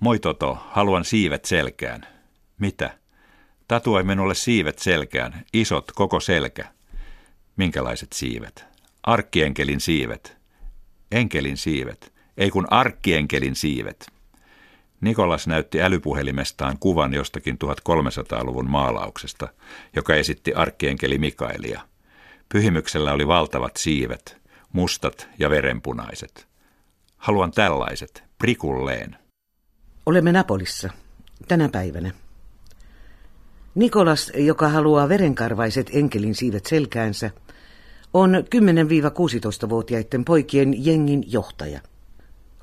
Moi Toto, haluan siivet selkään. Mitä? Tatuoi minulle siivet selkään, isot, koko selkä. Minkälaiset siivet? Arkkienkelin siivet. Enkelin siivet. Ei kun arkkienkelin siivet. Nikolas näytti älypuhelimestaan kuvan jostakin 1300-luvun maalauksesta, joka esitti arkkienkeli Mikaelia. Pyhimyksellä oli valtavat siivet, mustat ja verenpunaiset. Haluan tällaiset, prikulleen. Olemme Napolissa, tänä päivänä. Nikolas, joka haluaa verenkarvaiset enkelin siivet selkäänsä, on 10-16-vuotiaiden poikien jengin johtaja.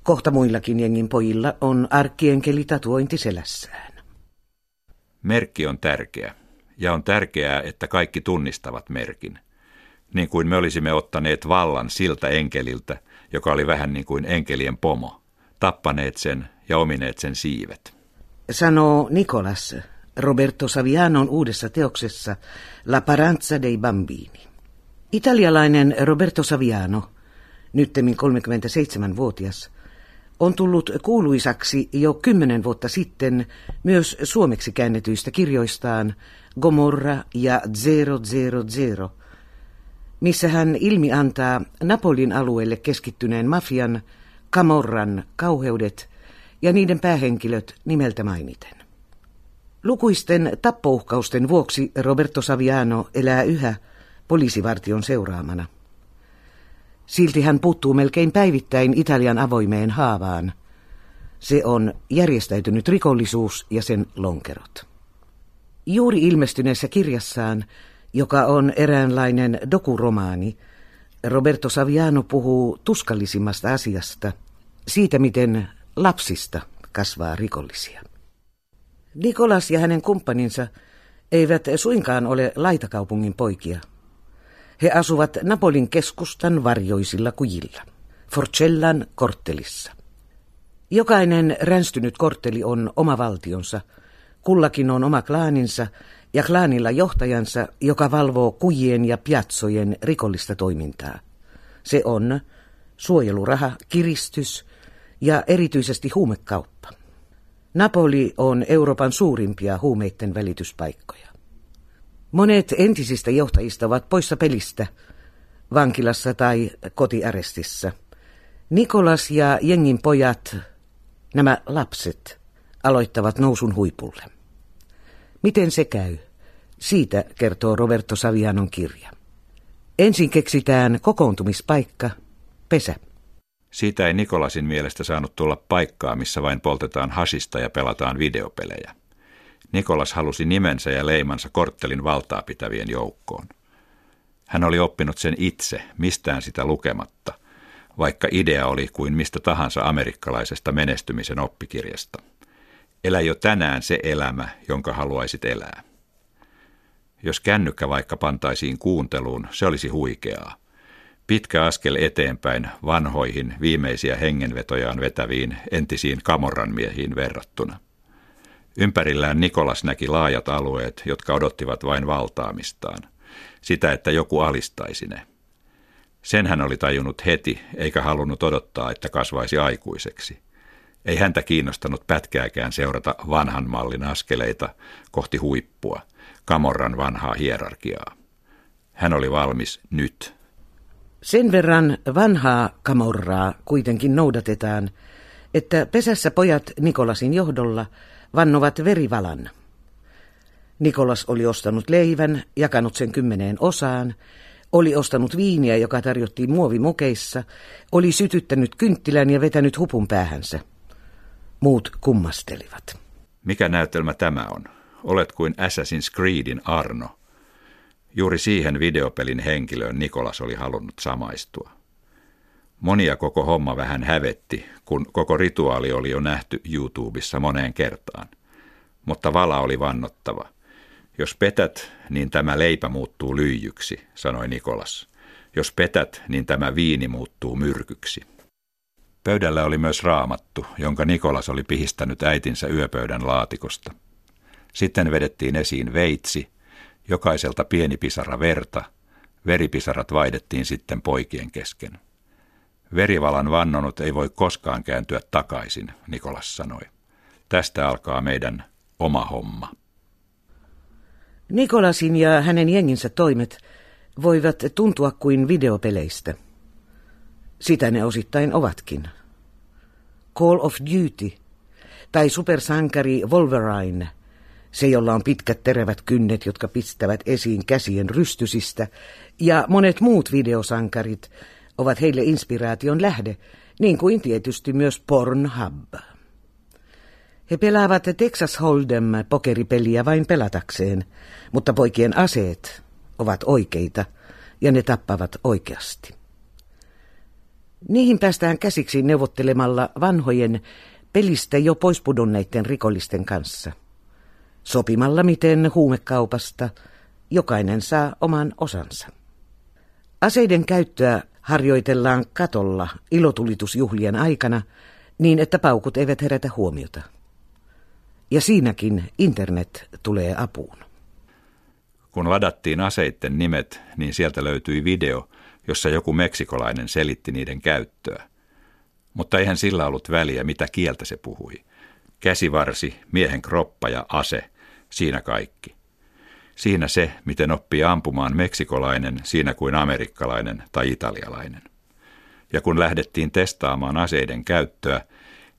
Kohta muillakin jengin pojilla on arkkienkeli tatuointi selässään. Merkki on tärkeä, ja on tärkeää, että kaikki tunnistavat merkin. Niin kuin me olisimme ottaneet vallan siltä enkeliltä, joka oli vähän niin kuin enkelien pomo, tappaneet sen ja omineet sen siivet. Sanoo Nikolas Roberto Savianon uudessa teoksessa La Paranza dei Bambini. Italialainen Roberto Saviano, nyttemmin 37-vuotias, on tullut kuuluisaksi jo kymmenen vuotta sitten myös suomeksi käännetyistä kirjoistaan Gomorra ja 000, missä hän ilmi antaa Napolin alueelle keskittyneen mafian, Camorran kauheudet ja niiden päähenkilöt nimeltä mainiten. Lukuisten tappouhkausten vuoksi Roberto Saviano elää yhä poliisivartion seuraamana. Silti hän puuttuu melkein päivittäin Italian avoimeen haavaan. Se on järjestäytynyt rikollisuus ja sen lonkerot. Juuri ilmestyneessä kirjassaan, joka on eräänlainen dokuromaani, Roberto Saviano puhuu tuskallisimmasta asiasta, siitä miten lapsista kasvaa rikollisia. Nikolas ja hänen kumppaninsa eivät suinkaan ole laitakaupungin poikia. He asuvat Napolin keskustan varjoisilla kujilla, Forcellan korttelissa. Jokainen ränstynyt kortteli on oma valtionsa, kullakin on oma klaaninsa ja klaanilla johtajansa, joka valvoo kujien ja piatsojen rikollista toimintaa. Se on suojeluraha, kiristys ja erityisesti huumekauppa. Napoli on Euroopan suurimpia huumeiden välityspaikkoja. Monet entisistä johtajista ovat poissa pelistä, vankilassa tai kotiarestissa. Nikolas ja jengin pojat, nämä lapset, aloittavat nousun huipulle. Miten se käy? Siitä kertoo Roberto Savianon kirja. Ensin keksitään kokoontumispaikka, pesä. Siitä ei Nikolasin mielestä saanut tulla paikkaa, missä vain poltetaan hasista ja pelataan videopelejä. Nikolas halusi nimensä ja leimansa korttelin valtaa pitävien joukkoon. Hän oli oppinut sen itse, mistään sitä lukematta, vaikka idea oli kuin mistä tahansa amerikkalaisesta menestymisen oppikirjasta. Elä jo tänään se elämä, jonka haluaisit elää. Jos kännykkä vaikka pantaisiin kuunteluun, se olisi huikeaa. Pitkä askel eteenpäin vanhoihin viimeisiä hengenvetojaan vetäviin entisiin kamorran miehiin verrattuna. Ympärillään Nikolas näki laajat alueet, jotka odottivat vain valtaamistaan. Sitä, että joku alistaisi ne. Sen hän oli tajunnut heti, eikä halunnut odottaa, että kasvaisi aikuiseksi. Ei häntä kiinnostanut pätkääkään seurata vanhan mallin askeleita kohti huippua, Kamorran vanhaa hierarkiaa. Hän oli valmis nyt sen verran vanhaa kamorraa kuitenkin noudatetaan, että pesässä pojat Nikolasin johdolla vannovat verivalan. Nikolas oli ostanut leivän, jakanut sen kymmeneen osaan, oli ostanut viiniä, joka tarjottiin muovimukeissa, oli sytyttänyt kynttilän ja vetänyt hupun päähänsä. Muut kummastelivat. Mikä näytelmä tämä on? Olet kuin Assassin's Creedin Arno – Juuri siihen videopelin henkilöön Nikolas oli halunnut samaistua. Monia koko homma vähän hävetti, kun koko rituaali oli jo nähty YouTubessa moneen kertaan. Mutta vala oli vannottava. Jos petät, niin tämä leipä muuttuu lyijyksi, sanoi Nikolas. Jos petät, niin tämä viini muuttuu myrkyksi. Pöydällä oli myös raamattu, jonka Nikolas oli pihistänyt äitinsä yöpöydän laatikosta. Sitten vedettiin esiin veitsi, Jokaiselta pieni pisara verta, veripisarat vaihdettiin sitten poikien kesken. Verivalan vannonut ei voi koskaan kääntyä takaisin, Nikolas sanoi. Tästä alkaa meidän oma homma. Nikolasin ja hänen jenginsä toimet voivat tuntua kuin videopeleistä. Sitä ne osittain ovatkin. Call of Duty tai supersankari Wolverine, se jolla on pitkät terävät kynnet, jotka pistävät esiin käsien rystysistä, ja monet muut videosankarit ovat heille inspiraation lähde, niin kuin tietysti myös Pornhub. He pelaavat Texas Hold'em pokeripeliä vain pelatakseen, mutta poikien aseet ovat oikeita ja ne tappavat oikeasti. Niihin päästään käsiksi neuvottelemalla vanhojen pelistä jo poispudonneiden rikollisten kanssa. Sopimalla miten huumekaupasta jokainen saa oman osansa. Aseiden käyttöä harjoitellaan katolla ilotulitusjuhlien aikana niin, että paukut eivät herätä huomiota. Ja siinäkin internet tulee apuun. Kun ladattiin aseitten nimet, niin sieltä löytyi video, jossa joku meksikolainen selitti niiden käyttöä. Mutta eihän sillä ollut väliä, mitä kieltä se puhui. Käsivarsi, miehen kroppa ja ase, siinä kaikki. Siinä se, miten oppii ampumaan meksikolainen siinä kuin amerikkalainen tai italialainen. Ja kun lähdettiin testaamaan aseiden käyttöä,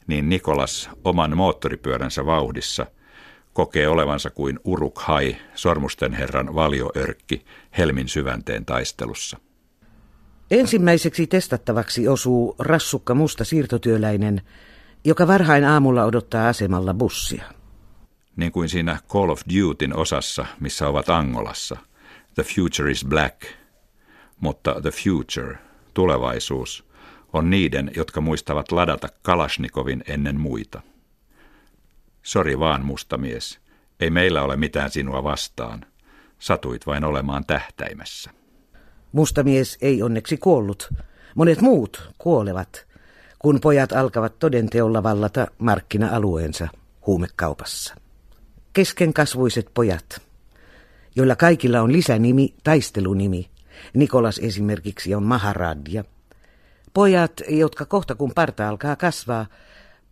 niin Nikolas oman moottoripyöränsä vauhdissa kokee olevansa kuin Urukhai, sormusten herran valioörkki, Helmin syvänteen taistelussa. Ensimmäiseksi testattavaksi osuu rassukka musta siirtotyöläinen, joka varhain aamulla odottaa asemalla bussia. Niin kuin siinä Call of Dutyn osassa, missä ovat Angolassa. The future is black. Mutta the future, tulevaisuus, on niiden, jotka muistavat ladata Kalashnikovin ennen muita. Sori vaan, mustamies. Ei meillä ole mitään sinua vastaan. Satuit vain olemaan tähtäimessä. Mustamies ei onneksi kuollut. Monet muut kuolevat, kun pojat alkavat todenteolla vallata markkina-alueensa huumekaupassa. Keskenkasvuiset pojat, joilla kaikilla on lisänimi, taistelunimi. Nikolas esimerkiksi on Maharadja. Pojat, jotka kohta kun parta alkaa kasvaa,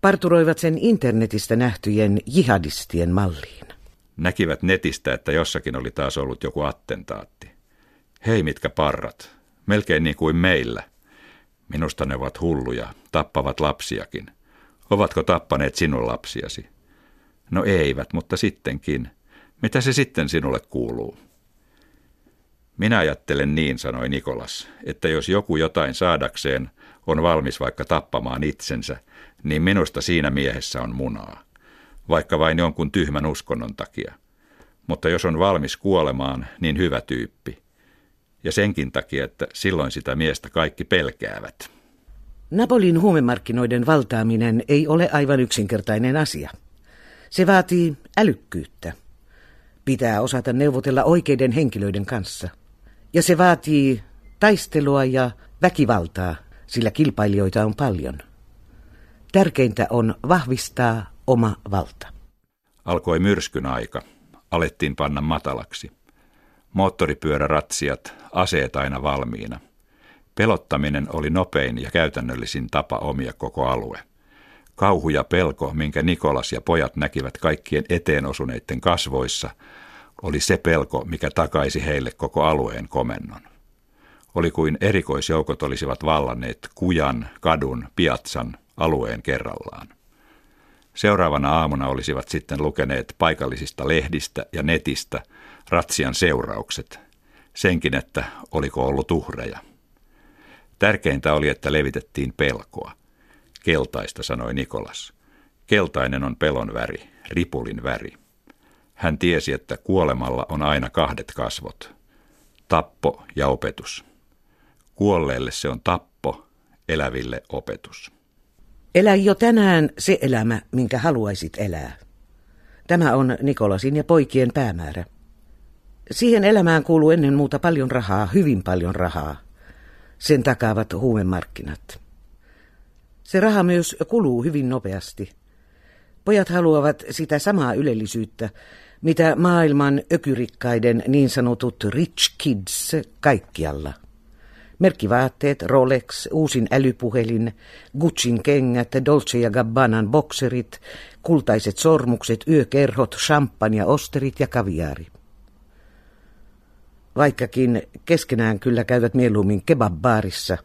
parturoivat sen internetistä nähtyjen jihadistien malliin. Näkivät netistä, että jossakin oli taas ollut joku attentaatti. Hei mitkä parrat, melkein niin kuin meillä. Minusta ne ovat hulluja, tappavat lapsiakin. Ovatko tappaneet sinun lapsiasi? No eivät, mutta sittenkin. Mitä se sitten sinulle kuuluu? Minä ajattelen niin, sanoi Nikolas, että jos joku jotain saadakseen on valmis vaikka tappamaan itsensä, niin minusta siinä miehessä on munaa, vaikka vain jonkun tyhmän uskonnon takia. Mutta jos on valmis kuolemaan, niin hyvä tyyppi ja senkin takia, että silloin sitä miestä kaikki pelkäävät. Napolin huumemarkkinoiden valtaaminen ei ole aivan yksinkertainen asia. Se vaatii älykkyyttä. Pitää osata neuvotella oikeiden henkilöiden kanssa. Ja se vaatii taistelua ja väkivaltaa, sillä kilpailijoita on paljon. Tärkeintä on vahvistaa oma valta. Alkoi myrskyn aika. Alettiin panna matalaksi. Moottoripyöräratsiat, aseet aina valmiina. Pelottaminen oli nopein ja käytännöllisin tapa omia koko alue. Kauhu ja pelko, minkä Nikolas ja pojat näkivät kaikkien eteen osuneiden kasvoissa, oli se pelko, mikä takaisi heille koko alueen komennon. Oli kuin erikoisjoukot olisivat vallanneet kujan, kadun, piatsan, alueen kerrallaan. Seuraavana aamuna olisivat sitten lukeneet paikallisista lehdistä ja netistä ratsian seuraukset, senkin, että oliko ollut uhreja. Tärkeintä oli, että levitettiin pelkoa. Keltaista, sanoi Nikolas. Keltainen on pelon väri, ripulin väri. Hän tiesi, että kuolemalla on aina kahdet kasvot. Tappo ja opetus. Kuolleelle se on tappo, eläville opetus. Elä jo tänään se elämä, minkä haluaisit elää. Tämä on Nikolasin ja poikien päämäärä. Siihen elämään kuuluu ennen muuta paljon rahaa, hyvin paljon rahaa. Sen takaavat huumemarkkinat. Se raha myös kuluu hyvin nopeasti. Pojat haluavat sitä samaa ylellisyyttä, mitä maailman ökyrikkaiden niin sanotut rich kids kaikkialla. Merkkivaatteet, Rolex, uusin älypuhelin, Gucciin kengät, Dolce ja Gabbanan bokserit, kultaiset sormukset, yökerhot, champagne, osterit ja kaviaari. Vaikkakin keskenään kyllä käyvät mieluummin kebabbaarissa,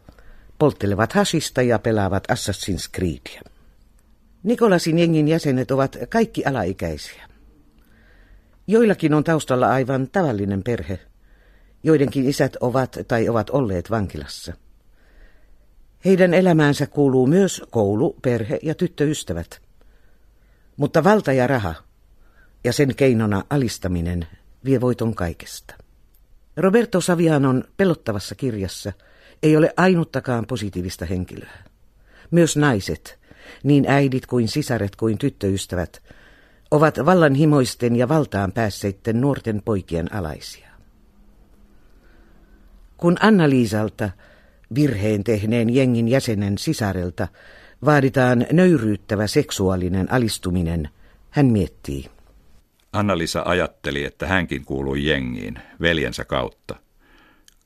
polttelevat hasista ja pelaavat Assassin's Creedia. Nikolasin jengin jäsenet ovat kaikki alaikäisiä. Joillakin on taustalla aivan tavallinen perhe. Joidenkin isät ovat tai ovat olleet vankilassa. Heidän elämäänsä kuuluu myös koulu, perhe ja tyttöystävät. Mutta valta ja raha ja sen keinona alistaminen vie voiton kaikesta. Roberto Savianon pelottavassa kirjassa ei ole ainuttakaan positiivista henkilöä. Myös naiset, niin äidit kuin sisaret kuin tyttöystävät, ovat vallanhimoisten ja valtaan päässeiden nuorten poikien alaisia. Kun Anna-Liisalta, virheen tehneen jengin jäsenen sisarelta, vaaditaan nöyryyttävä seksuaalinen alistuminen, hän miettii. Anna-Lisa ajatteli, että hänkin kuului jengiin, veljensä kautta.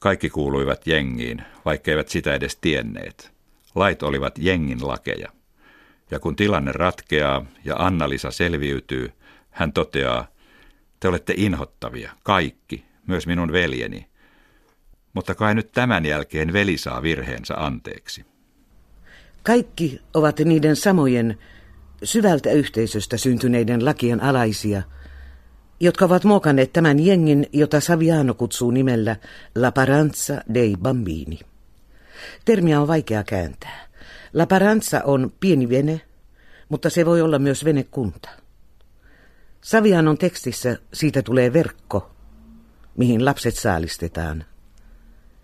Kaikki kuuluivat jengiin, vaikka eivät sitä edes tienneet. Lait olivat jengin lakeja. Ja kun tilanne ratkeaa ja Anna-Lisa selviytyy, hän toteaa, te olette inhottavia, kaikki, myös minun veljeni. Mutta kai nyt tämän jälkeen veli saa virheensä anteeksi. Kaikki ovat niiden samojen syvältä yhteisöstä syntyneiden lakien alaisia, jotka ovat muokanneet tämän jengin, jota Saviano kutsuu nimellä La Paranza dei Bambini. Termiä on vaikea kääntää. La Paranza on pieni vene, mutta se voi olla myös venekunta. Savianon tekstissä siitä tulee verkko, mihin lapset saalistetaan,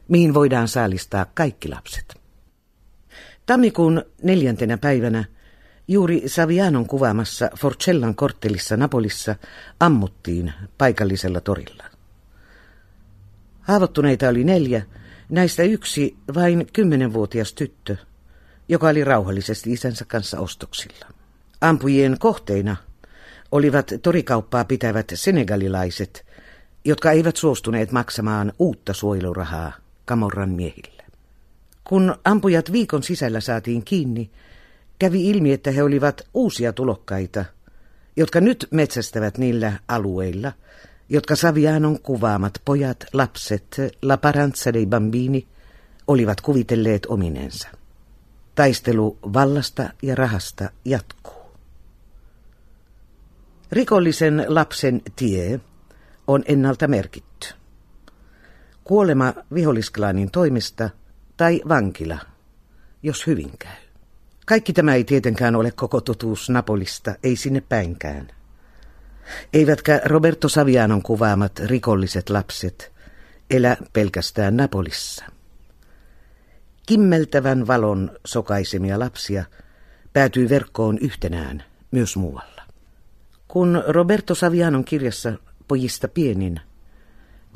mihin voidaan saalistaa kaikki lapset. Tammikuun neljäntenä päivänä juuri Savianon kuvaamassa Forcellan korttelissa Napolissa ammuttiin paikallisella torilla. Haavoittuneita oli neljä, näistä yksi vain kymmenenvuotias tyttö, joka oli rauhallisesti isänsä kanssa ostoksilla. Ampujien kohteina olivat torikauppaa pitävät senegalilaiset, jotka eivät suostuneet maksamaan uutta suojelurahaa Kamorran miehille. Kun ampujat viikon sisällä saatiin kiinni, kävi ilmi, että he olivat uusia tulokkaita, jotka nyt metsästävät niillä alueilla, jotka Savianon kuvaamat pojat, lapset, La Paranza dei Bambini, olivat kuvitelleet ominensa. Taistelu vallasta ja rahasta jatkuu. Rikollisen lapsen tie on ennalta merkitty. Kuolema vihollisklaanin toimesta tai vankila, jos hyvin käy. Kaikki tämä ei tietenkään ole koko totuus Napolista, ei sinne päinkään. Eivätkä Roberto Savianon kuvaamat rikolliset lapset elä pelkästään Napolissa. Kimmeltävän valon sokaisemia lapsia päätyy verkkoon yhtenään myös muualla. Kun Roberto Savianon kirjassa pojista pienin,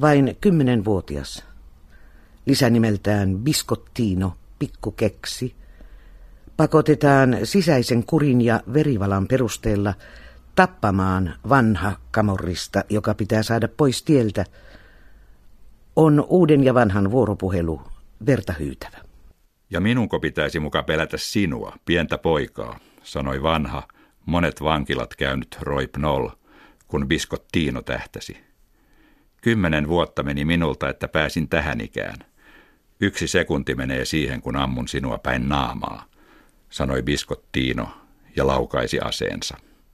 vain kymmenenvuotias, lisänimeltään Biskottino, pikkukeksi, pakotetaan sisäisen kurin ja verivalan perusteella tappamaan vanha kamorrista, joka pitää saada pois tieltä, on uuden ja vanhan vuoropuhelu verta hyytävä. Ja minunko pitäisi muka pelätä sinua, pientä poikaa, sanoi vanha, monet vankilat käynyt Roy Pnoll, kun biskot Tiino tähtäsi. Kymmenen vuotta meni minulta, että pääsin tähän ikään. Yksi sekunti menee siihen, kun ammun sinua päin naamaa, sanoi biskot Tiino ja laukaisi aseensa.